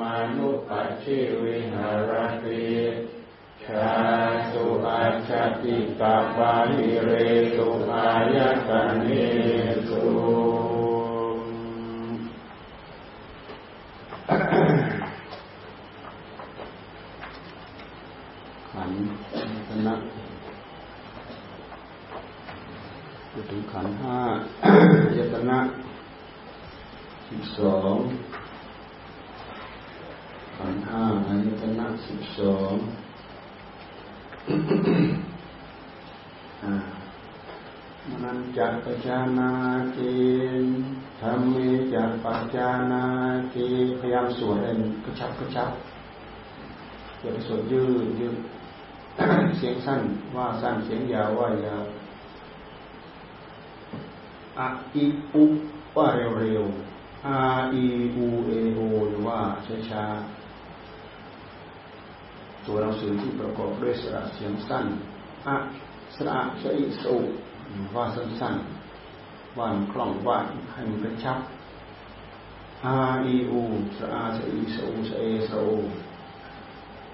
มานุปัชชิวิหารติชาสุอาชาติกาบาลิเรสุอายตานิสุขันธนะพูดถึงขันห้ายตนะสิบสองขันห้าอายตนะ สิบสองมันจักปจานาจีทำมีจักปัจานาจีพยายามสวดให้กระชับกระชับเกิดสวดยืดยืดเสียงสั้นว่าสั้นเสียงยาวว่ายาวอะอีอุว่าเร็วเร็วอาอีอูเอโอหรือว่าช้าช้า ตัวหนังสือที่ประกอบด้วยสระเสียงสั้นอะสระชอิสุว่าสั้นๆว่าคล่องว่าให้มันกระชับอาอีอูสระชอิสุสเอสุ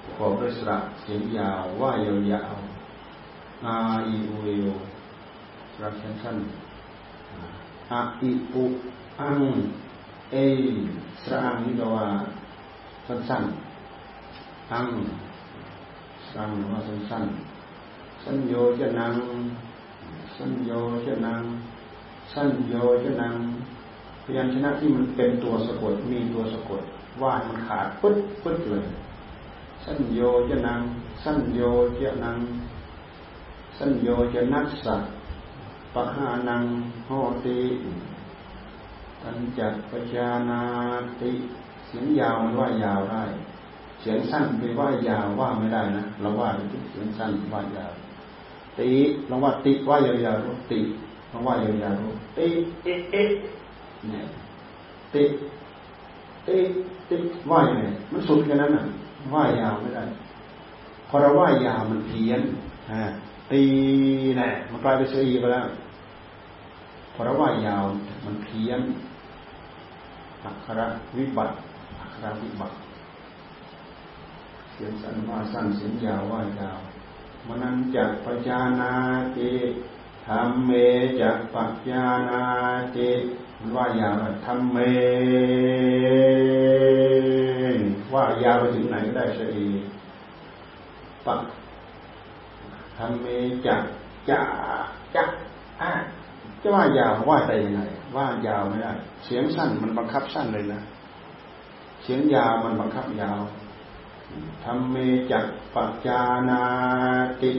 ประกอบด้วยสระเสียงยาวว่ายาวอาอีอูเอโอสระเสียงสั้นอะอีอุอังเอสระอังนี่ก็ว่าสั้นๆอัง สั้นว่าสั้นๆสัญโยจะนัง สัญโยจะนัง สัญโยจะนังพยัญชนะที่มันเป็นตัวสะกดมีตัวสะกดว่ามันขาดปึ๊ดปึ๊ดเลยสัญโยจะนัง สัญโยจะนัง สัญโยจะนัสสะปะหานังโหติตัญจักปจานาติเสียงยาวมันว่ายาวได้ เสียงสั้นไปว่ายาวว่าไม่ได้นะเราว่าเสียงสั้นว่ายาวติลองว่าติว่ายาวๆติลองว่ายาวๆติเอ๊ะเอ๊ะเนี่ยติติติว่ายไงมันสุดแค่นั้นน่ะว่ายาวไม่ได้พอเราว่ายาวมันเพี้ยนฮะตีแน่มันกลายเป็นเสียอีไปแล้วพอเราว่ายาวมันเพี้ยนอักขระวิบัติอักขระวิบัติ สียงสั้นว่าสั้นเสียงยาวว่ายาวมนันจักปัจจานาติธรรมเมจักปัจจานาติมันว่ายาวธรรมเม ว่ายาวไปถึงไหนก็ได้เสีปักธรรมเมจักจะจักอะจะว่ายาวว่าแต่ยังไงว่ายาวไม่ได้ เสียงสั้นมันบังคับสั้นเลยนะ เสียงยาวมันบังคับยาว ธรรมเมจักปัจจานาติ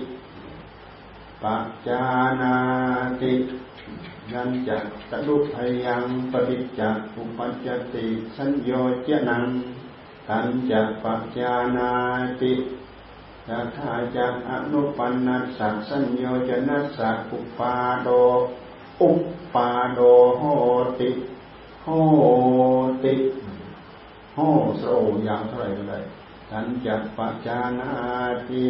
ปัจจานาติยันจักตะลุพยังปฏิจจอุปัจจติสัญโยเจนังตันจักปัจจานาติยะถาจักอนุปันนัสสักสัญโยจนัสสักอุปาโดอุปปาโดโหติโหติโหโสยาวเท่าไหร่ก็ได้ สันจัปัจานาติ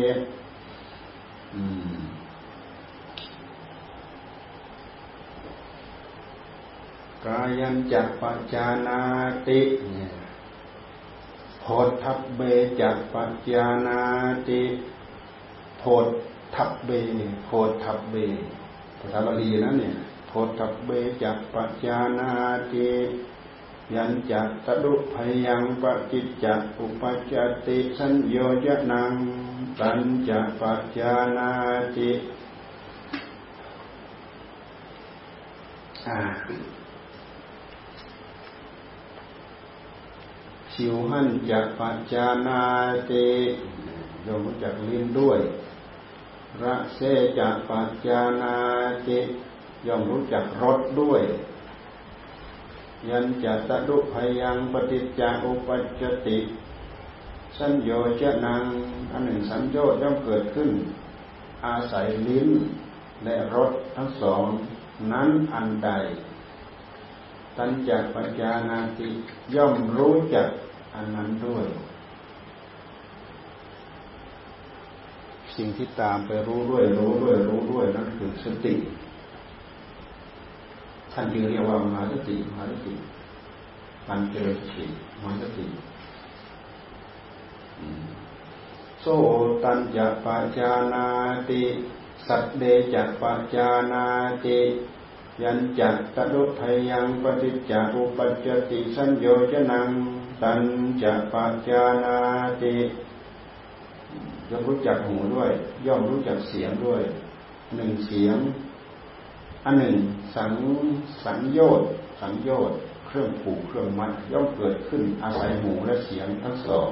กายันจักปัจานาติโพทับเบจักปัจานาติโพทับเบโพทับเบภาษาบาลีนะเนี่ยโพทับเบจักปัจจานาติ ยันจักตดุพยังปจิจจักอุปจติสัญโยจนังตัญจักปัจจานาติชิวหันจักปัจจานาติยมจักลิ้นด้วยระเสจักปัจจานาติย่อมรู้จักรสด้วย ยันจัตตุพยังปฏิจจอุปัจติ สัญโยเจนังอันหนึ่งสัญโยชย่อมเกิดขึ้น อาศัยลิ้นและรสทั้งสอง นั้นอันใด ตัญจักปัญญานาติย่อมรู้จักอันนั้นด้วย สิ่งที่ตามไปรู้ด้วยรู้ด้วยรู้ด้วยนั่นคือสติ ท่านจึงเรียกว่ามหาสติมหาสติปัญเจสติมหาสติโสตัญจะปัจจานาติสัตเดจปัจจานาติยันจัตตดุทยังปฏิจจอุปัจจติสัญโยชนังตัญจะปัจจานาติย่อมรู้จักหูด้วย ย่อมรู้จักเสียงด้วยหนึ่งเสียง อันหนึ่งสังสังโยชน์สังโยชน์เครื่องผูกเครื่องมัดย่อมเกิดขึ้นอาศัยหูและเสียงทั้งสอง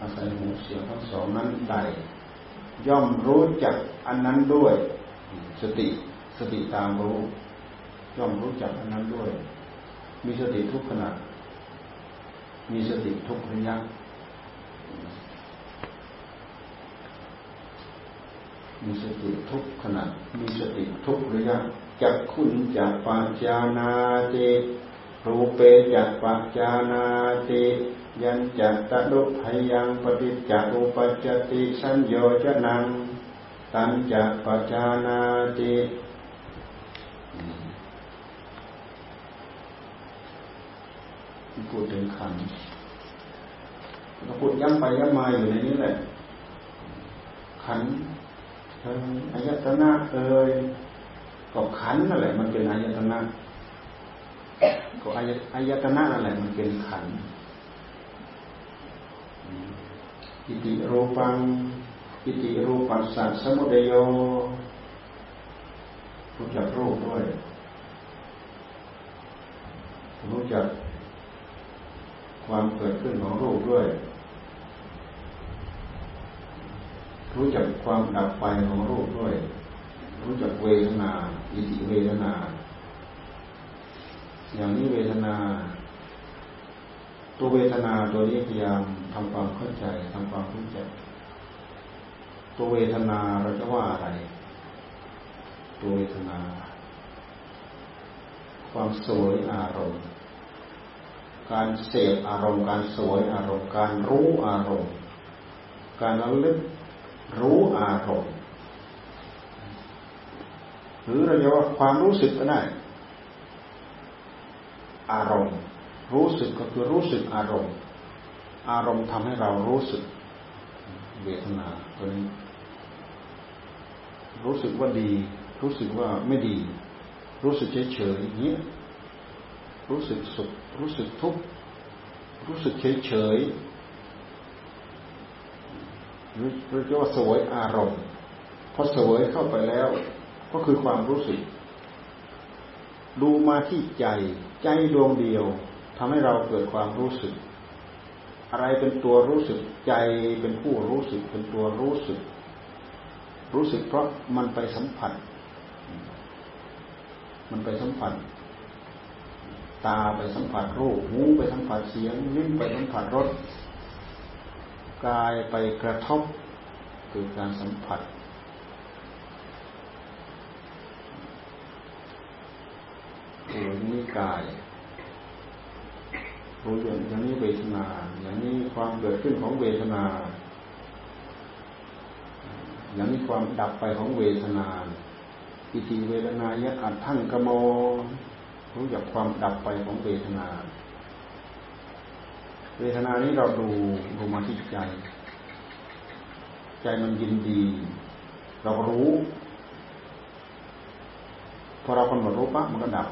อาศัยหูเสียงทั้งสองนั้นใด ย่อมรู้จักอันนั้นด้วย สติสติตามรู้ ย่อมรู้จักอันนั้นด้วย มีสติทุกขณะมีสติทุกระยะ มีสติทุกขณะ มีสติทุกระยะจักคุณจักปัจจานาติรูเปจักปัจจานาติยันจัตตดุพยังปฏิจจอุปจติสัญโยชนังตันจักปัจจานาติพูดถึงขันเราพูดย้ำไปย้ำมาอยู่ในนี้แหละขัน อายตนะเอยก็ขันนั่นแหละมันเป็นอายตนะก็อายอายตนะนั่นแหละมันเป็นขันอิติรูปังอิติรูปัสสะสมุทัยโยรู้จักรูปด้วยรู้จักความเกิดขึ้นของรูปด้วย รู้จักความดับไปของรูปด้วย รู้จักเวทนาอิติเวทนา อย่างนี้เวทนา ตัวเวทนาตัวนี้พยายามทำความเข้าใจทำความรู้จักตัวเวทนาเราจะว่าอะไร ตัวเวทนา ความสวยอารมณ์ การเสพอารมณ์ การสวยอารมณ์ การรู้อารมณ์ การระลึก รู้อารมณ์หรือเราจะว่าความรู้สึกก็ได้อารมณ์ รู้สึกก็คือรู้สึกอารมณ์ อารมณ์ทำให้เรารู้สึกเวทนาตัวนี้ รู้สึกว่าดี รู้สึกว่าไม่ดี รู้สึกเฉยเฉยอย่างนี้รู้สึกสุขรู้สึกทุกข์รู้สึกเฉยเฉย หรือเรียกว่าสวยอารมณ์พอสวยเข้าไปแล้ว ก็คือความรู้สึก ดูมาที่ใจใจดวงเดียวทำให้เราเกิดความรู้สึก อะไรเป็นตัวรู้สึกใจเป็นผู้รู้สึกเป็นตัวรู้สึก รู้สึกเพราะมันไปสัมผัส มันไปสัมผัสตาไปสัมผัสรูปหูไปสัมผัสเสียงลิ้นไปสัมผัสรส กายไปกระทบคือการสัมผัสตัวนี้กายรู้อย่างอย่างนี้เวทนา อย่างนี้ความเกิดขึ้นของเวทนา อย่างนี้ความดับไปของเวทนาอิติเวทนายะอัตทั้งกโมรู้จักความดับไปของเวทนา เวทนานี้เราดูดูมาที่ใจ ใจมันยินดี เรารู้ พอเรากำหนดรู้ปั๊บมันก็ดับ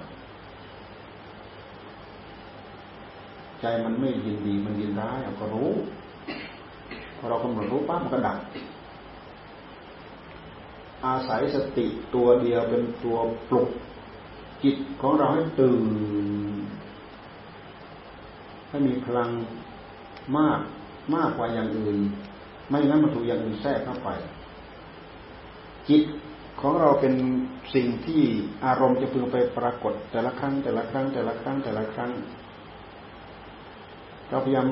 ใจมันไม่ยินดีมันยินร้ายเราก็รู้ พอเรากำหนดรู้ปั๊บมันก็ดับ อาศัยสติตัวเดียวเป็นตัวปลุกจิตของเราให้ตื่น ให้มีพลังมากมากกว่าอย่างอื่น ไม่งั้นมันถูกอย่างอื่นแทรกเข้าไป จิตของเราเป็นสิ่งที่อารมณ์จะพึงไปปรากฏ แต่ละครั้ง แต่ละครั้ง แต่ละครั้งแต่ละครั้ง เราพยายาม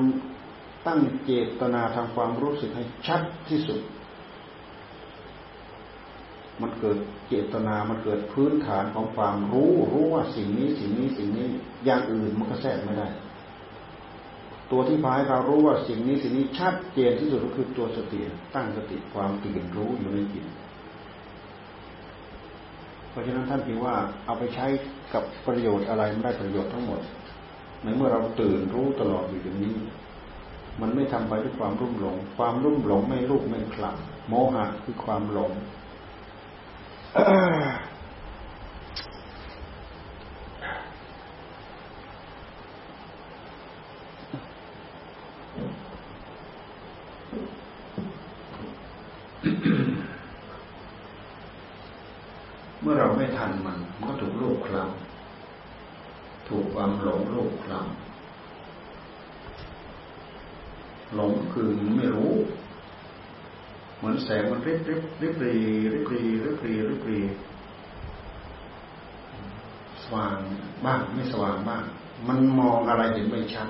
ตั้งเจตนาทางความรู้สึกให้ชัดที่สุด มันเกิดเจตนา มันเกิดพื้นฐานของความรู้ รู้ว่าสิ่งนี้สิ่งนี้สิ่งนี้ อย่างอื่นมันก็แทรกไม่ได้ ตัวที่พาให้เรารู้ว่าสิ่งนี้สิ่งนี้ชัดเจนที่สุดก็คือตัวสติตั้งสติความตื่นรู้อยู่ในจิตเพราะฉะนั้นท่านจึงว่าเอาไปใช้กับประโยชน์อะไรไม่ได้ประโยชน์ทั้งหมดในเมื่อเราตื่นรู้ตลอดอยู่อย่างนี้ มันไม่ทำไปด้วยความรุ่มหลง ความรุ่มหลงไม่รูปไม่คลำโมหะคือความหลง เมื่อเราไม่ทันมันมันก็ถูกลูกคลำถูกความหลงลูกคลำหลงคือไม่รู้ เหมือนแสงมันริบริบริบรีริบรีริบรีริบรีสว่างบ้างไม่สว่างบ้าง มันมองอะไรเห็นไม่ชัด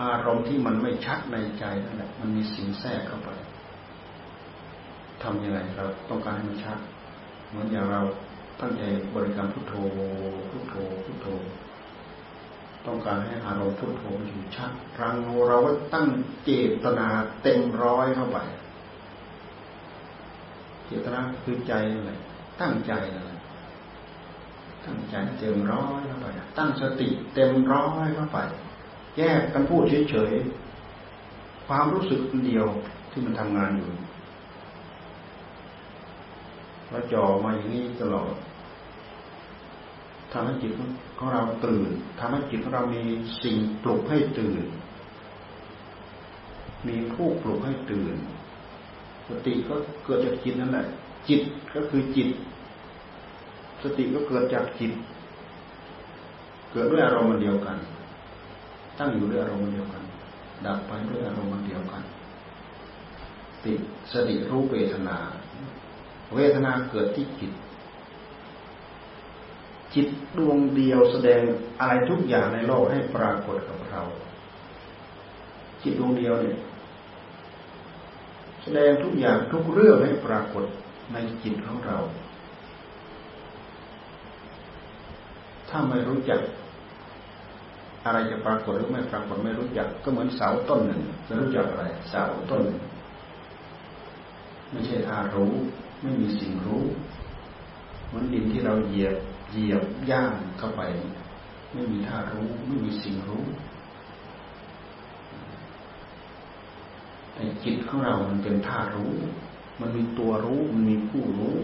อารมณ์ที่มันไม่ชัดในใจนั่นแหละ มันมีสิ่งแทรกเข้าไป ทำยังไงเราต้องการให้มันชัด เหมือนอย่างเราตั้งใจบริกรรมพุทโธพุทโธพุทโธ ต้องการให้อารมณ์พุทโธมันอยู่ชัดรังเราก็ตั้งเจตนาเต็มร้อยเข้าไป เจตนาคือใจนั่นแหละตั้งใจนั่นแหละตั้งใจเต็มร้อยเข้าไปตั้งสติเต็มร้อยเข้าไป แยกกันพูดเฉยๆความรู้สึกเดียวที่มันทำงานอยู่ เราจ่อมาอย่างนี้ตลอดทำให้จิตของเราตื่นทำให้จิตของเรามีสิ่งปลุกให้ตื่น มีผู้ปลุกให้ตื่นสติก็เกิดจากจิตนั่นแหละ จิตก็คือจิต สติก็เกิดจากจิต เกิดด้วยอารมณ์เดียวกัน ตั้งอยู่ด้วยอารมณ์เดียวกัน ดับไปด้วยอารมณ์เดียวกัน ติสติรู้เวทนา เวทนาเกิดที่จิต จิตดวงเดียวแสดงอะไรทุกอย่างในโลกให้ปรากฏกับเรา จิตดวงเดียวเนี่ยแสดงทุกอย่างทุกเรื่องให้ปรากฏในจิตของเรา ถ้าไม่รู้จัก อะไรจะปรากฏหรือไม่ปรากฏไม่รู้จัก ก็เหมือนเสาต้นหนึ่งจะรู้จักอะไรเสาต้นหนึ่งไม่ใช่อารู้ ไม่มีสิ่งรู้เหมือนดินที่เราเหยียบเหยียบย่างเข้าไป ไม่มีท่ารู้ไม่มีสิ่งรู้แต่จิตของเรามันเป็นท่ารู้ มันมีตัวรู้มันมีผู้รู้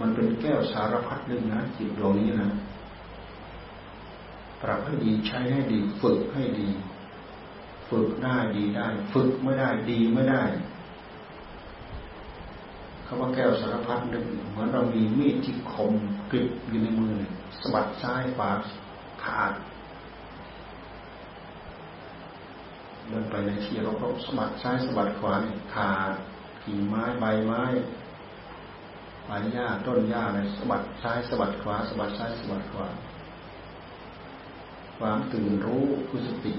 มันเป็นแก้วสารพัดนึงนะจิตดวงนี้นะปรับให้ดีใช้ให้ดี ฝึกให้ดี ฝึกได้ดีได้ ฝึกไม่ได้ดีไม่ได้ คำว่าแก้วสารพัดนึงเหมือนเรามีมีดที่คมกริบอยู่ในมือสะบัดซ้ายขวาขาดเดินไปในที่เรากๆสะบัดซ้ายสะบัดขวาขาดกิ่งไม้ใบไม้ใบหญ้าต้นหญ้าอะไรสะบัดซ้ายสะบัดขวาสะบัดซ้ายสะบัดขวาความตื่นรู้คือสติ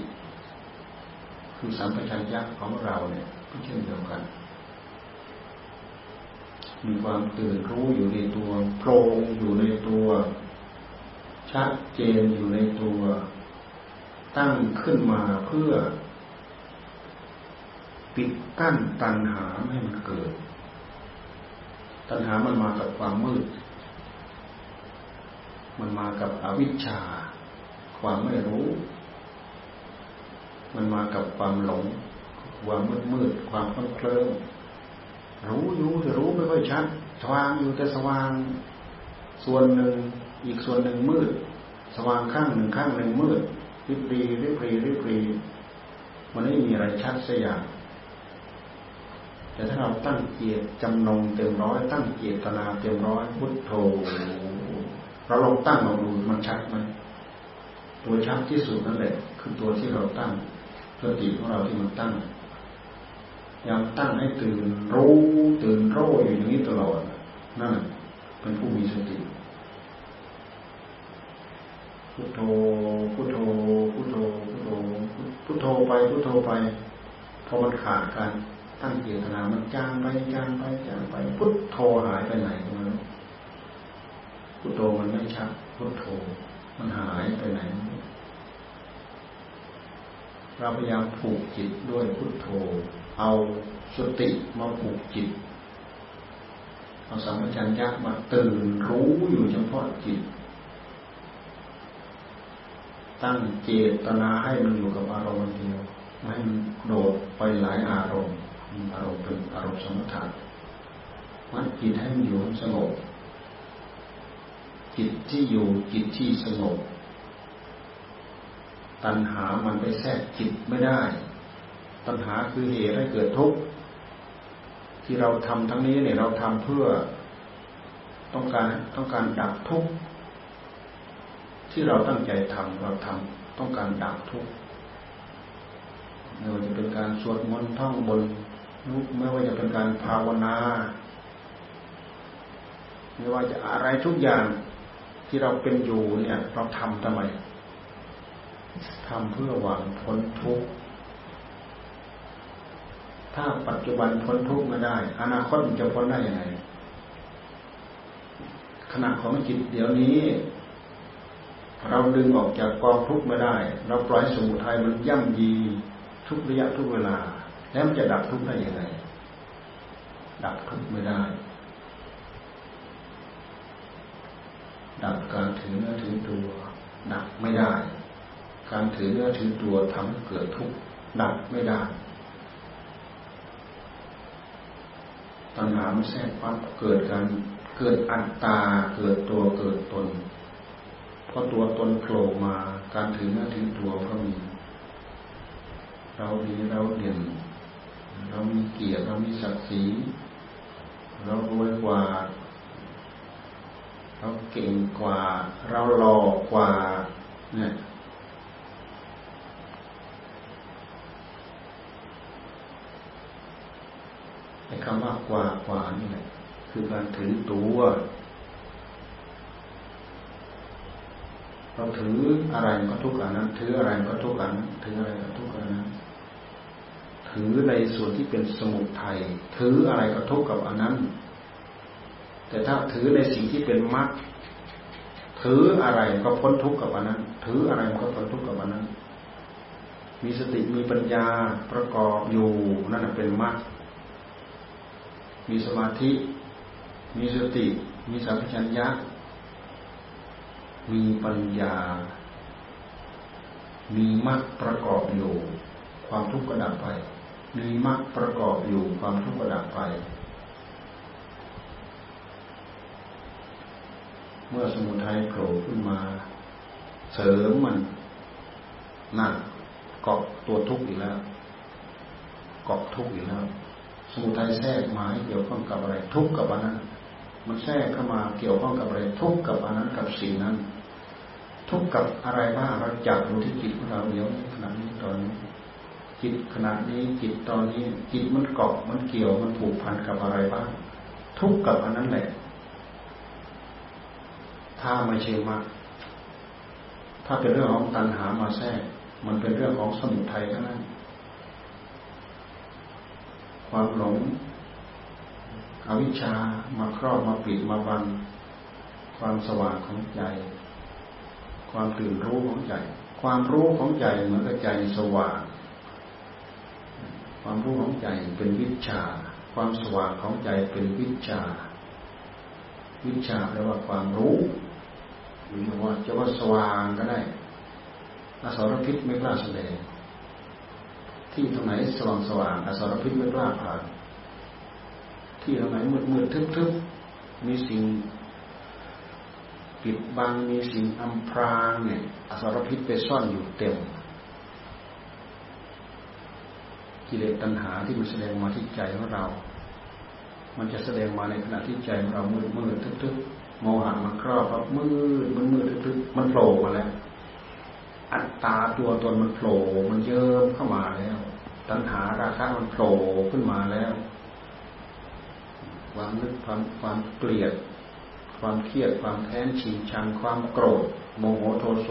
คือสัมปชัญญะของเราเนี่ยก็เช่นเดียวกัน มีความตื่นรู้อยู่ในตัวโปร่งอยู่ในตัว ชัดเจนอยู่ในตัว ตั้งขึ้นมาเพื่อ ปิดกั้นตัณหามให้มันเกิด ตัณหามันมากับความมืด มันมากับอวิชชา ความไม่รู้ มันมากับความหลง ความมืดมืด ความเคลิ้ม รู้อยู่แต่รู้ไม่ค่อยชัดสว่างอยู่แต่สว่าง ส่วนหนึ่ง อีกส่วนหนึ่งมืด สว่างข้างหนึ่งข้างหนึ่งมืดริบรีริบรีริบรีมันไม่มีอะไรชัดสักอย่างแต่ถ้าเราตั้งเกียรติจำนงเต็มร้อย ตั้งเกียรตนาเต็มร้อยพุทโธเราลองตั้งลองดูมันชัดไหมตัวชัดที่สุดนั่นแหละ คือตัวที่เราตั้งสติของเราที่มันตั้ง อยังตั้งให้ตื่นรู้ตื่นรู้อยู่อย่างนี้ตลอดนั่นเป็นผู้มีสติพุทโธพุทโธพุทโธพุทโธพุทโธไปพุทโธไปพอมันขาดการตั้งเจตนามันจางไปจางไปจางไป พุทโธหายไปไหนมันพุทโธมันไม่ชัดพุทโธมันหายไปไหนเราพยายามผูกจิตด้วยพุทโธ เอาสติมาผูกจิต เอาสัมปชัญญะมาตื่นรู้อยู่เฉพาะจิต ตั้งเจตนาให้มันอยู่กับอารมณ์เดียวให้มันโดดไปหลายอารมณ์อารมณ์เป็นอารมณ์สมถะมันจิตให้มันอยู่สงบจิตที่อยู่จิตที่สงบตัณหามันไปแทรกจิตไม่ได้ ตัณหาคือเหตุให้เกิดทุกข์ที่เราทำทั้งนี้เนี่ยเราทำเพื่อต้องการต้องการดับทุกข์ที่เราตั้งใจทำเราทำต้องการดับทุกข์ไม่ว่าจะเป็นการสวดมนต์ท่องบนไม่ว่าจะเป็นการภาวนา ไม่ว่าจะอะไรทุกอย่างที่เราเป็นอยู่เนี่ย เราทำทำไมทำเพื่อหวังพ้นทุกข์ ถ้าปัจจุบันพ้นทุกข์ไม่ได้ อนาคตมันจะพ้นได้ยังไงขณะของจิตเดี๋ยวนี้ เราดึงออกจากกองทุกข์ไม่ได้ เราปล่อยสมุทัยมันย่ำยีทุกระยะทุกเวลา แล้วมันจะดับทุกข์ได้ยังไง ดับทุกข์ไม่ได้ ดับการถือเนื้อถือตัวดับไม่ได้ การถือเนื้อถือตัวทำให้เกิดทุกข์ดับไม่ได้ ตัณหาไม่แทรกปั๊บเกิดการเกิดอัตตาเกิดตัวเกิดตนพอตัวตนโผล่มาการถือหน้าถือตัวก็มี เราดีเราเด่นเรามีเกียรติเรามีศักดิ์ศรีเรารวยกว่า เราเก่งกว่า เราหล่อกว่าเนี่ย ไอ้คำว่ากว่ากว่านี่แหละคือการถือตัวเราถืออะไรก็ทุกข์อันนั้น ถืออะไรก็ทุกข์อันนั้นถืออะไรก็ทุกข์อันนั้น ถือในส่วนที่เป็นสมุทัยถืออะไรก็ทุกข์กับอันนั้น แต่ถ้าถือในสิ่งที่เป็นมรรคถืออะไรก็พ้นทุกข์กับอันนั้น ถืออะไรก็พ้นทุกข์กับอันนั้น มีสติมีปัญญาประกอบอยู่นั่นเป็นมรรค มีสมาธิ มีสติ มีสัมผัสัญญะ มีปัญญา มีมรรคประกอบอยู่ ความทุกข์ก็ดับไป มีมรรคประกอบอยู่ ความทุกข์ก็ดับไป เมื่อสมุทัยโผล่ขึ้นมา เสริมมันหนักเกาะตัวทุกข์อีกแล้วเกาะทุกข์อีกแล้ว สมุทัยแทรกมาเกี่ยวข้องกับอะไร ทุกข์กับอันนั้น มันแทรกเข้ามาเกี่ยวข้องกับอะไรทุกข์กับอันนั้นกับสิ่งนั้น ทุกข์กับอะไรบ้างเราจับดูที่จิตของเราเดี๋ยวขณะนี้ตอนนี้จิตขณะนี้จิตตอนนี้ จิตมันเกาะมันเกี่ยวมันผูกพันกับอะไรบ้างทุกข์กับอันนั้นแหละ ถ้าไม่ใช่มาถ้าเป็นเรื่องของตัณหามาแทรก มันเป็นเรื่องของสมุทัยเท่านั้น ความหลงอวิชชามาครอบมาปิดมาบัง ความสว่างของใจ ความตื่นรู้ของใจ ความรู้ของใจเหมือนกับใจสว่าง ความรู้ของใจเป็นวิชา ความสว่างของใจเป็นวิชา วิชาแปลว่าความรู้หรือว่าจะว่าสว่างก็ได้อสรพิษไม่กล้าแสดง ที่ตรงไหนสว่างสว่างอสรพิษไม่กล้าผ่านที่ตรงไหนมืดมืดทึบทึบมีสิ่งปิดบังมีสิ่งอำพรางเนี่ยอสรพิษไปซ่อนอยู่เต็มกิเลสตัณหาที่มันแสดงมาที่ใจของเรา มันจะแสดงมาในขณะที่ใจของเรามืดมืดทึบทึบโมหะมันครอบครับมืดมันมืดทึบมันโผล่มาแล้ว อัตตาตัวตนมันโผล่มันเยิ้มเข้ามาแล้ว ตัณหาราคะมันโผล่ขึ้นมาแล้ว ความนึกความความเกลียด ความเครียดความแค้นชิงชังความโกรธ โมโหโทโส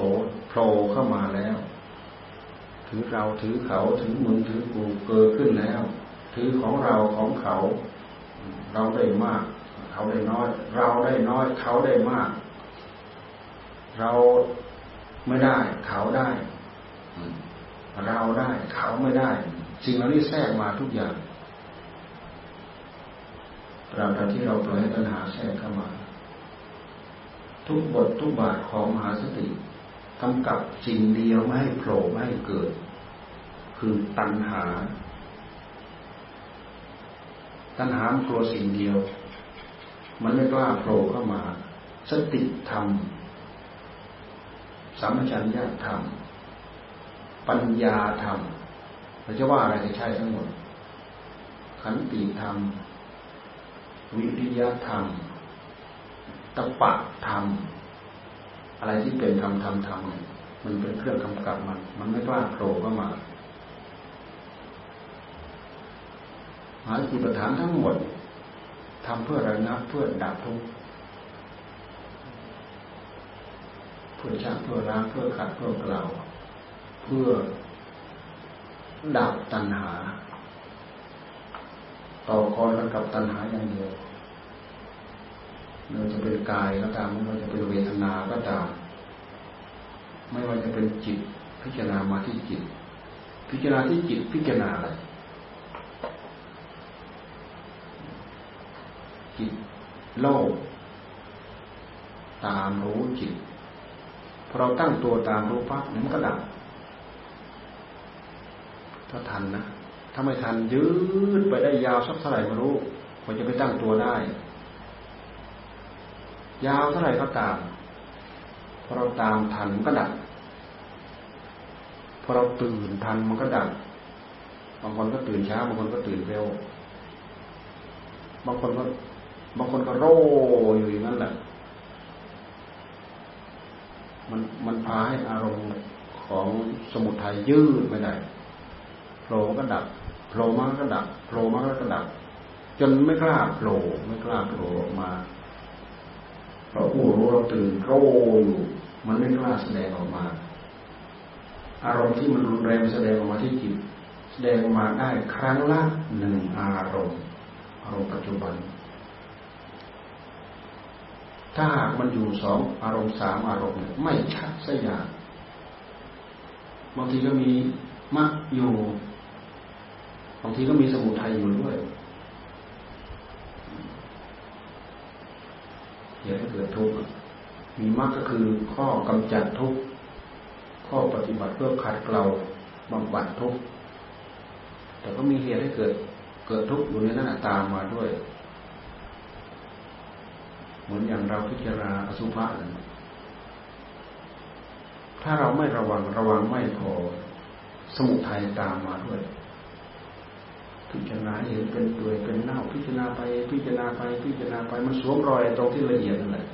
โผล่เข้ามาแล้ว ถือเราถือเขาถือมึงถือกูเกิดขึ้นแล้ว ถือของเราของเขา เราได้มาก เขาได้น้อย เราได้น้อย เขาได้มาก เรา ไม่ได้ เขาได้ เราได้ เขาไม่ได้ สิ่งเหล่านี้แทรกมาทุกอย่างตราบใดที่เราปล่อยให้ตัณหาแทรกเข้ามา ทุกบททุกบาทของมหาสติกำกับสิ่งเดียวไม่ให้โผล่ไม่ให้เกิด คือตัณหา ตัณหามกลัวสิ่งเดียว มันไม่กล้าโผล่เข้ามา สติธรรม สัมปชัญญะธรรม ปัญญาธรรมเราจะว่าอะไรก็ใช่ทั้งหมด ขันติธรรม วิริยะธรรมตปะธรรม อะไรที่เป็นธรรมธรรมธรรมเนี่ยมันเป็นเครื่องกำกับมัน มันไม่กล้าโผล่เข้ามาหาจิตประฐานทั้งหมดทำเพื่อระงับเพื่อดับทุกข์ เพื่อชักเพื่อล้างเพื่อขัดเพื่อกล่าวเพื่อดับตัณหา ต่อคอนกับตัณหาอย่างเดียวไม่ว่าจะเป็นกายก็ตามไม่ว่าจะเป็นเวทนาก็ตาม ไม่ว่าจะเป็นจิต พิจารณามาที่จิต พิจารณาที่จิตพิจารณาอะไรจิตโลกตามรู้จิต พอเราตั้งตัวตามรู้ปั๊บมันก็ดับ ถ้าทันนะถ้าไม่ทันยืดไปได้ยาวสักเท่าไหร่ไม่รู้มันจะไปตั้งตัวได้ ยาวเท่าไหร่ก็ตามพอเราตามทันมันก็ดับพอเราตื่นทันมันก็ดับบางคนก็ตื่นช้าบางคนก็ตื่นเร็ว บางคนก็บางคนก็โร่อยู่อย่างนั้นแหละ มันมันพาให้อารมณ์ของสมุทัยยืดไม่ได้โผล่ก็ดับโผล่มาก็ดับโผล่มาก็ดับ จนไม่กล้าโผล่ไม่กล้าโผล่ออกมาเราผู้รู้เราตื่นโร่อยู่มันไม่กล้าแสดงออกมา อารมณ์ที่มันรุนแรงแสดงออกมาที่จิตแสดงออกมาได้ครั้งละหนึ่งอารมณ์อารมณ์ปัจจุบัน ถ้าหากมันอยู่สองอารมณ์สามอารมณ์ไม่ชัดสักอย่างบางทีก็มีมรรคอยู่บางทีก็มีสมุทัยอยู่ด้วยเหตุให้เกิดทุกข์มีมรรคก็คือข้อกำจัดทุกข์ข้อปฏิบัติเพื่อขัดเกลาบำบัดทุกข์แต่ก็มีเหตุให้เกิดเกิดทุกข์อยู่ในนั้นตามมาด้วย เหมือนอย่างเราพิจารณาอสุภะถ้าเราไม่ระวังระวังไม่พอ สมุทัยตามมาด้วยพิจารณาเห็นเป็นเปื่อยเป็นเน่าพิจารณาไป พิจารณาไป พิจารณาไปมันสวมรอยตรงที่ละเอียดนั่นแหละ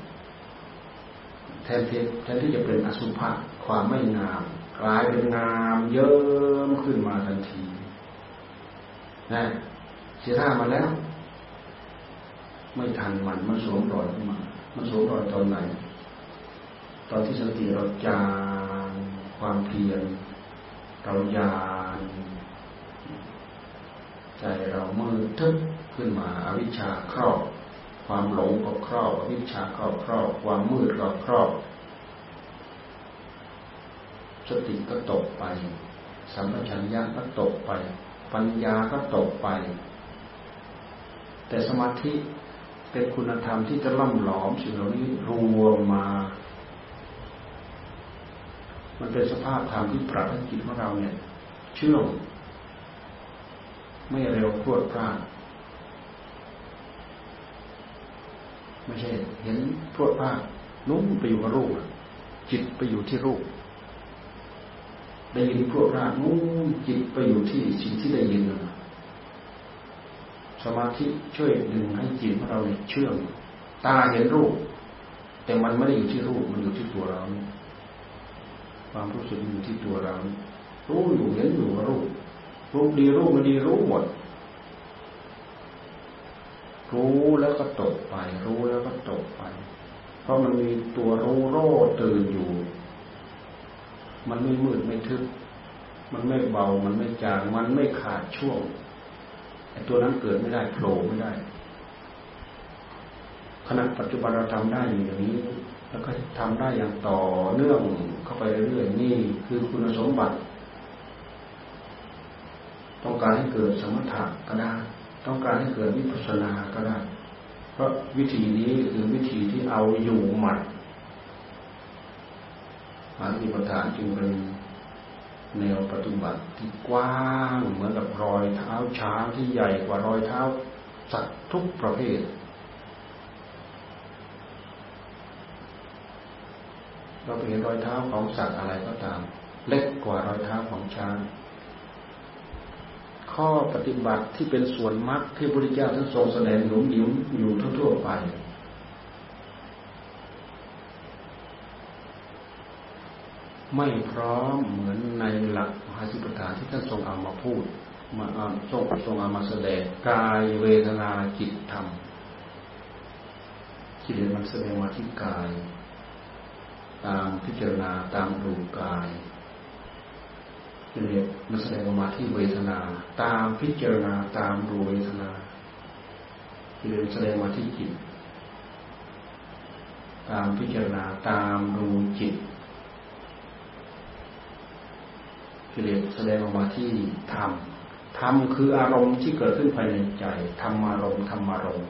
แทนที่แทนที่จะเป็นอสุภะความไม่งาม กลายเป็นงามเยิ้มขึ้นมาทันทีนะเสียท่ามาแล้ว ไม่ทันมันมันสวมรอยขึ้นมา มันสวมรอยตอนไหน ตอนที่สติเราจางความเพียรเรายานใจเรามือทึบขึ้นมาอาวิชชาครอบ ความหลงก็ครอบอวิชชาครอบครอบ ความมืดก็ครอบสติก็ตกไป สัมปชัญญะก็ตกไป ปัญญาก็ตกไป แต่สมาธิ เป็นคุณธรรมที่จะล่ำหลอมสิ่งเหล่านี้รวมมา มันเป็นสภาพธรรมที่ปรับให้จิตของเราเนี่ย เชื่อมไม่เร็วพรวดพลาดไม่ใช่ เห็นพรวดพลาดนุ่มไปอยู่กับรูปจิตไปอยู่ที่รูปได้ยินพรวดพลาดนุ่มจิตไปอยู่ที่สิ่งที่ได้ยิน สมาธิช่วยดึงให้จิตของเราเนี่ยเชื่อมตาเห็นรูป แต่มันไม่ได้อยู่ที่รูปมันอยู่ที่ตัวเรา ความรู้สึกอยู่ที่ตัวเรา รู้อยู่เห็นอยู่รูป รูปดีรูปไม่ดีรู้หมด รู้แล้วก็ตกไป รู้แล้วก็ตกไป เพราะมันมีตัวรู้โรตื่นอยู่ มันไม่มืดไม่ทึบมันไม่เบา มันไม่จาง มันไม่ขาดช่วง ตัวนั้นเกิดไม่ได้โผล่ไม่ได้ขณะปัจจุบันเราทำได้อย่างนี้ แล้วก็ทำได้อย่างต่อเนื่องเข้าไปเรื่อยๆนี่คือคุณสมบัติ ต้องการให้เกิดสมถะก็ได้ ต้องการให้เกิดวิปัสสนาก็ได้ เพราะวิธีนี้คือวิธีที่เอาอยู่หมัดอาติปฐานจึงเป็น แนวปฏิบัติที่กว้างเหมือนกับรอยเท้าช้างที่ใหญ่กว่ารอยเท้าสัตว์ทุกประเภท เราไปเห็นรอยเท้าของสัตว์อะไรก็ตาม เล็กกว่ารอยเท้าของช้าง ข้อปฏิบัติที่เป็นส่วนมรรคที่พระพุทธเจ้าท่านทรงแสดงหนุนยิ้มอยู่ทั่วๆไป ไม่พร้อมเหมือนในหลักมหาสิปทานที่ท่านทรงเอามาพูดมาเอาทรงทรงเอามาแสดงกายเวทนาจิตธรรมจิตมันแสดงมาที่กาย ตามพิจารณาตามดูกายจิตมันแสดงออกมาที่เวทนา ตามพิจารณาตามดูเวทนาจิตแสดงมาที่จิต ตามพิจารณาตามดูจิต กิเลสแสดงออกมาที่ธรรมธรรมคืออารมณ์ที่เกิดขึ้นภายในใจธรรมารมณ์ธรรมารมณ์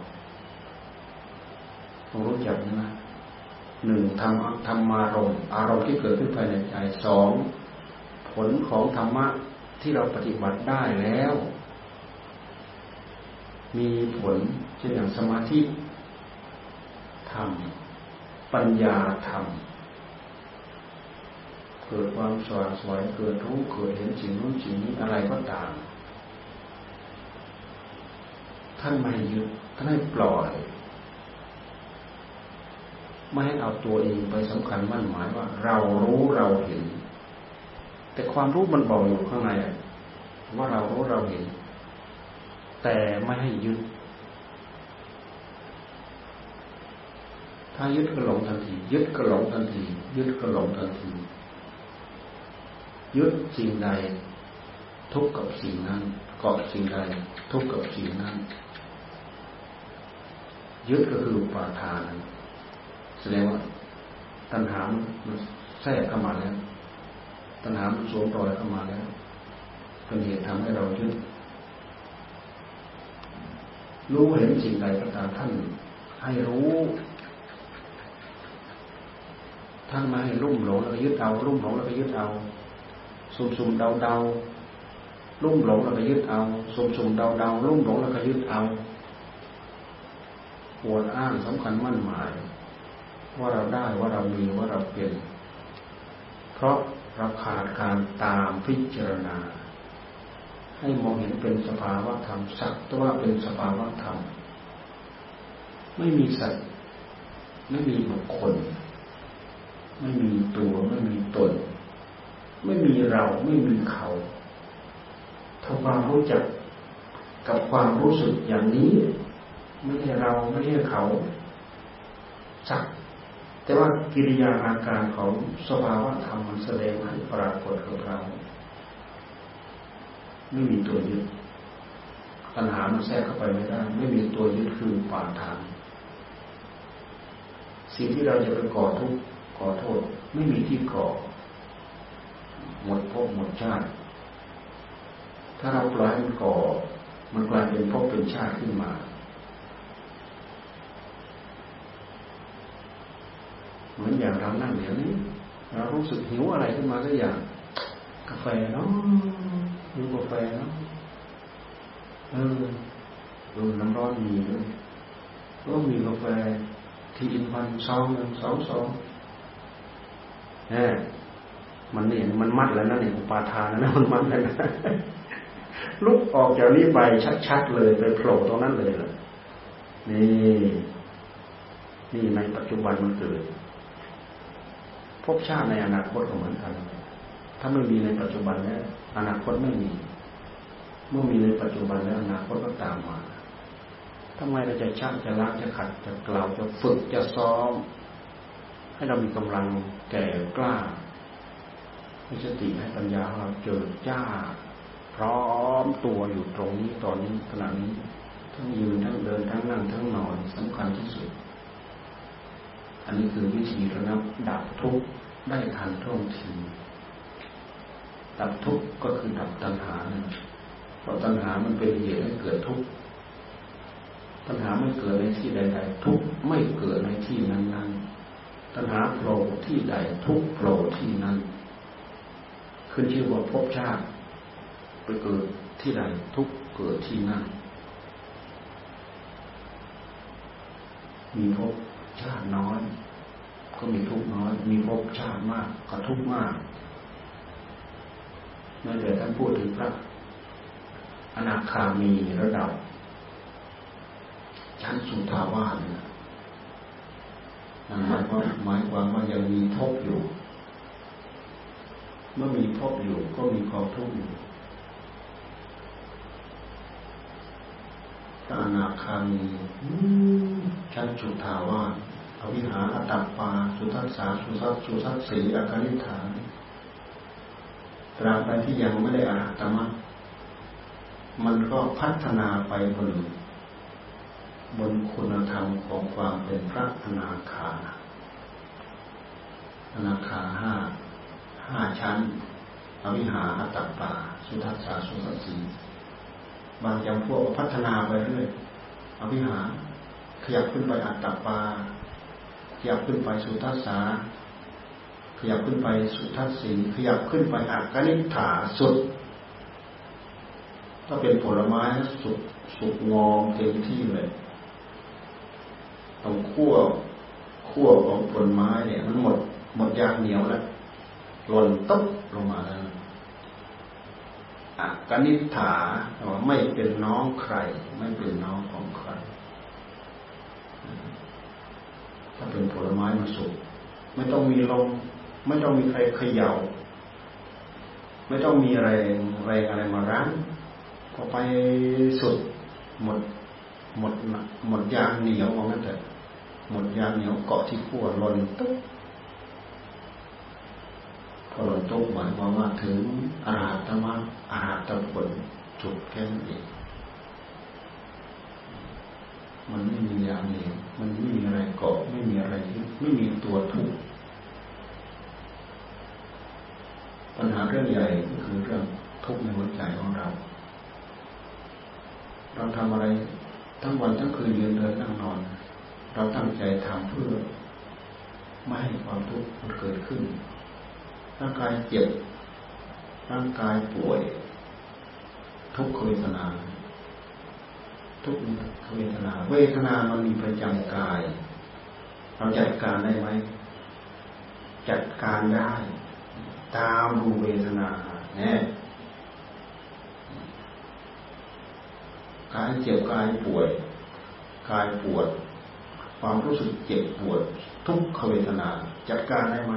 ต้องรู้จักนะหนึ่งธรรมธรรมารมณ์อารมณ์ที่เกิดขึ้นภายในใจสองผลของธรรมะที่เราปฏิบัติได้แล้ว มีผลเช่นอย่างสมาธิธรรม ปัญญาธรรม เกิดความสว่างสวยเกิดรู้เกิดเห็นสิ่งนู้นสิ่งนี้อะไรก็ตาม ท่านไม่ยึดท่านให้ปล่อย ไม่ให้เอาตัวเองไปสำคัญมั่นหมายว่า เรารู้เราเห็น แต่ความรู้มันบอกอยู่ข้างในว่าเรารู้เราเห็น แต่ไม่ให้ยึด ถ้ายึดก็หลงทันที ยึดก็หลงทันที ยึดก็หลงทันที ยึดสิ่งใด ทุกข์กับสิ่งนั้นเกาะสิ่งใด ทุกข์กับสิ่งนั้น ยึดก็คือปาทานแสดงว่าตัณหามันแทรกเข้ามาแล้ว ตัณหามันสวมรอยเข้ามาแล้วเป็นเหตุทำให้เรายึดรู้เห็นสิ่งใดก็ตามท่าน ให้รู้ท่านมาให้รุ่มหลงแล้วก็ยึดเอารุ่มหลงแล้วก็ยึดเอา สุ่มสุ่มเดาเดาลุ่มหลงแล้วก็ยึดเอา สุ่มสุ่มเดาเดาลุ่มหลงแล้วก็ยึดเอาปวดอ้างสำคัญมั่นหมาย ว่าเราได้ว่าเรามีว่าเราเป็น เพราะเราขาดการตามพิจารณา ให้มองเห็นเป็นสภาวะธรรมสักตัวว่าเป็นสภาวะธรรมไม่มีสัตว์ไม่มีบุคคล ไม่มีตัวไม่มีตน ไม่มีเราไม่มีเขาทำความรู้จักกับความรู้สึกอย่างนี้ ไม่ใช่เราไม่ใช่เขาสักแต่ว่ากิริยาอาการของสภาวะธรรมมันแสดงให้ปรากฏกับเราไม่มีตัวยึดปัญหามันแทรกเข้าไปไม่ได้ ไม่มีตัวยึดคือปาทานสิ่งที่เราจะไปก่อทุกข์ก่อโทษ ไม่มีที่ก่อ หมดภพหมดชาติ ถ้าเราปล่อยมันก่อ มันกลายเป็นภพเป็นชาติขึ้นมา เหมือนอย่างเรานั่งเดี๋ยวนี้ เรารู้สึกหิวอะไรขึ้นมาสักอย่าง กาแฟเนาะหิวกาแฟเนาะเออดูน้ำร้อนมีด้วยก็มีกาแฟที่อินพันซองหนึ่งสองสองแหม มันนี่มันมัดแล้วนะนี่อุปาทานนะมันมัดแล้วนะลุกออกจากนี้ไปชัดๆเลยไปโผล่ตรงนั้นเลยล่ะนี่นี่ในปัจจุบันมันเกิดภพชาติในอนาคตก็เหมือนกัน ถ้าไม่มีในปัจจุบันแล้วอนาคตไม่มี เมื่อมีในปัจจุบันแล้วอนาคตก็ตามมาทำไมเราจะชักจะล้างจะขัดจะกล่าวจะฝึกจะซ้อม ให้เรามีกำลังแก่กล้า ให้สติให้ปัญญาของเราเจิดจ้า พร้อมตัวอยู่ตรงนี้ตอนนี้ขณะนี้ทั้งยืนทั้งเดินทั้งนั่งทั้งนอนสำคัญที่สุด อันนี้คือวิธีระงับดับทุกข์ได้ทันท่วงทีดับทุกข์ก็คือดับตัณหาเพราะตัณหามันเป็นเหตุให้เกิดทุกข์ตัณหาไม่เกิดในที่ใดๆทุกข์ไม่เกิดในที่นั้นๆตัณหาโผล่ที่ใดทุกโผล่ที่นั้น ขึ้นชื่อว่าภพชาติไปเกิดที่ใดทุกเกิดที่นั่นมีภพชาติน้อย ก็มีทุกน้อย มีภพชาติมากก็ทุกมากนั่นแต่ท่านพูดถึงพระอนาคามีระดับ ชั้นสุทาวาสนะหมายความหมายความว่ายังมีภพอยู่ เมื่อมีภพอยู่ก็มีความทุกข์อยู่พระอนาคามีชั้นสุทาวาสอวิหาอตตปา สุทัสสาสุทัสสุทัสสีอากานิฐานตราบใดที่ยังไม่ได้อาตมะมันก็พัฒนาไปบนบนคุณธรรมของความเป็นพระอนาคาอนาคาห้า ห้าชั้นอวิหาอัตตปาสุทัสสาสุสัสสีบางจำพวกพัฒนาไปเรื่อยอวิหาขยับขึ้นไปอัตตปาขยับขึ้นไปสุทัสสาขยับขึ้นไปสุทัศสีขยับขึ้นไปอักนิฐาสุด ถ้าเป็นผลไม้สุกสุกงอมเต็มที่เลยตรงขั้วขั้วของผลไม้เนี่ย มันหมดหมดยางเหนียวแล้ว หล่นตุ๊บลงมาแล้วอักนิฐาไม่เป็นน้องใคร ไม่เป็นน้องของใคร ถ้าเป็นผลไม้มาสุกไม่ต้องมีลมไม่ต้องมีใครเขยา่า ไม่ต้องมีแรงแรงอะไรมารั้งพอไปสุดหมดหมดหมดยางเหนียวมองนั่นแต่หมดยางเหนียวเกาะที่ขั้วหล่นตุ๊บ พอหล่นตุ๊บหมายความว่าถึงอาหารธรรมะอาหารตะผลจุดแค่นั้นเองมันไม่มีอย่างเหนียวมันไม่มีอะไรเกาะไม่มีอะไรไม่มีตัวทุกข์ปัญหาเรื่องใหญ่ก็คือเรื่องทุกข์ในหัวใจของเรา เราทำอะไรทั้งวันทั้งคืนยืนเดินนั่งนอน เราตั้งใจทำเพื่อ ไม่ให้ความทุกข์มันเกิดขึ้น ร่างกายเจ็บ ร่างกายป่วย ทุกขเวทนา ทุกขเวทนา เวทนามันมีประจำกาย เราจัดการได้ไหม จัดการได้ ตามดูเวทนาเนี่ยกายเจ็บกายป่วย กายปวด ความรู้สึกเจ็บปวด ทุกขเวทนา จัดการได้ไหม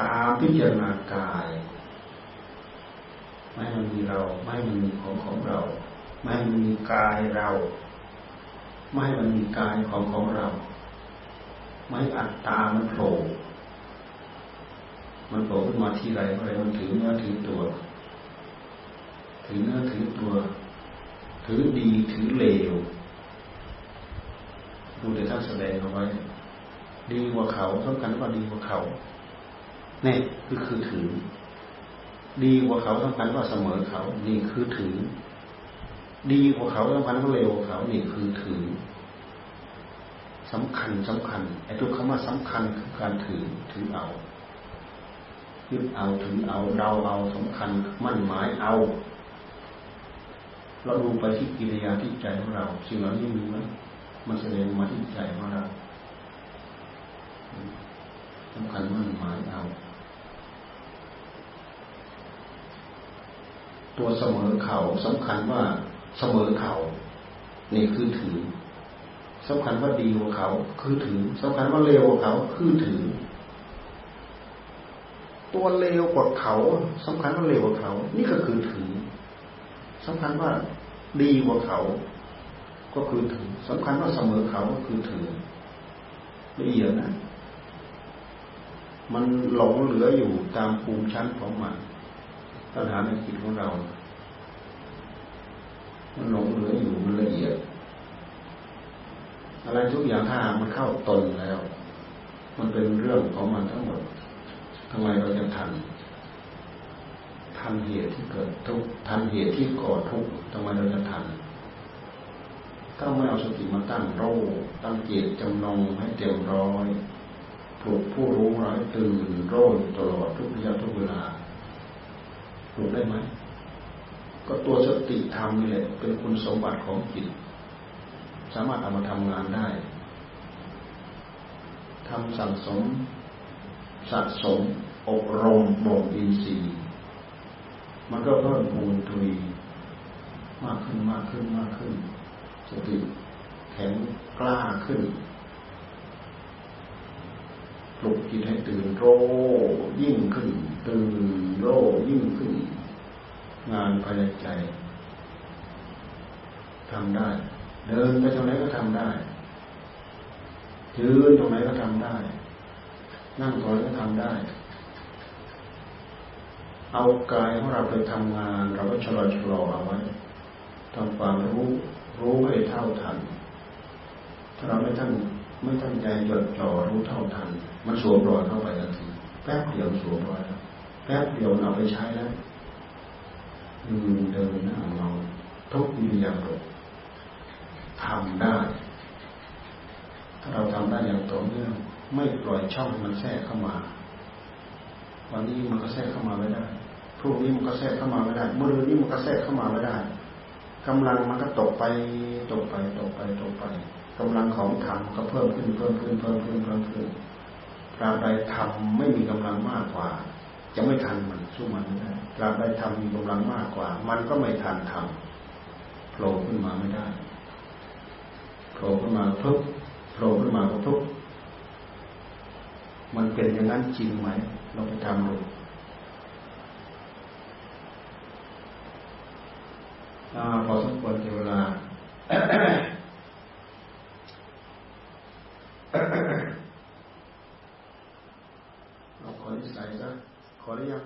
ตามพิจารณากาย ไม่มันมีเรา ไม่มันมีของของเรา ไม่มันมีกายเรา ไม่มันมีกายของของเรา ไม่อัตตามันโผล่มันโผล่ขึ้นมาที่ไรอะไรมันถือเนื้อถือตัว ถือเนื้อถือตัว ถือดีถือเลวดูแต่ท่านแสดงเอาไว้ ดีกว่าเขาสำคัญว่าดีกว่าเขา นี่ยคือคือถือดีกว่าเขาสำคัญว่าเสมอเขานี่คือถือดีกว่าเขาสำคัญว่าเลวกว่าเขานี่คือถือสำคัญสำคัญไอ้ทุกคำว่าสำคัญคือการถือถือเอายึดเอาถือเอาเดาเอาสำคัญมั่นหมายเอา เราดูไปที่กิริยาที่ใจของเราสิ่งเหล่านี้มีไหมมันแสดงมาที่ใจของเราสำคัญมั่นหมายเอา ตัวเสมอเขาสำคัญว่าเสมอเขานี่คือถือสำคัญว่าดีกว่าเขา คือถือสำคัญว่าเลวกว่าเขา คือถือ ตัวเลวกว่าเขาสำคัญว่าเลวกว่าเขา นี่ก็คือถือสำคัญว่าดีกว่าเขา ก็คือถือสำคัญว่าเสมอเขาก็คือถือละเอียดนะ มันหลงเหลืออยู่ตามภูมิชั้นของมัน ปัญหาในจิตของเรา มันหลงเหลืออยู่มันละเอียด อะไรทุกอย่างถ้ามันเข้าตนแล้ว มันเป็นเรื่องของมันทั้งหมดทำไมเราจะทันทันเหตุที่เกิดทุกทันเหตุที่ก่อทุกทำไมเราจะทันถ้าไม่เอาสติมาตั้งโรตั้งเจตจำนงให้เต็มร้อยเพื่อปลุกผู้รู้ราให้ตื่นโรยตลอดทุกระยะทุกเวลา ปลุกได้ไหมก็ตัวสติธรรมนี่แหละเป็นคุณสมบัติของจิต สามารถเอามาทำงานได้ทำสั่งสมสะสมอบรมบ่มอินทรีย์มันก็เพิ่มพูนทุยมากขึ้นมากขึ้นมากขึ้นสติแข็งกล้าขึ้นปลุกจิตให้ตื่นโรยิ่งขึ้น ตื่นโรยิ่งขึ้น งานภายในใจทำได้ เดินไปตรงไหนก็ทำได้ยืนตรงไหนก็ทำได้ นั่งตรงไหนก็ทำได้ เอากายของเราไปทำงาน เราก็ชะลอชะลอเอาไว้ทำความรู้รู้ให้เท่าทัน ถ้าเราไม่ทั้งไม่ตั้งใจจดจ่อรู้เท่าทัน มันสวมรอยเข้าไปทันทีแป๊บเดียวสวมรอยแล้ว แป๊บเดียวเอาไปใช้แล้วอืมเดินนั่งนอนทุกวิญญาณทำได้ ถ้าเราทำได้อย่างต่อเนื่องไม่ปล่อยช่องมันแทรกเข้ามา วันนี้มันก็แทรกเข้ามาไม่ได้พรุ่งนี้มันก็แทรกเข้ามาไม่ได้เมื่อนี้มันก็แทรกเข้ามาไม่ได้กำลังมันก็ตกไปตกไปตกไปตกไปกำลังของธรรมก็เพิ่มขึ้นเพิ่มขึ้นเพิ่มขึ้นเพิ่มขึ้นตราบใดธรรมไม่มีกำลังมากกว่า จะไม่ทันมันสู้มันไม่ได้ตราบใดธรรมมีกำลังมากกว่า มันก็ไม่ทันธรรมโผล่ขึ้นมาไม่ได้โผล่ขึ้นมาปุ๊บโผล่ขึ้นมาก็ทุกมันเป็นอย่างนั้นจริงไหม เราไปทำดูพอสมควรเวลาเอาขอนิสัยซะ ขอได้ยัง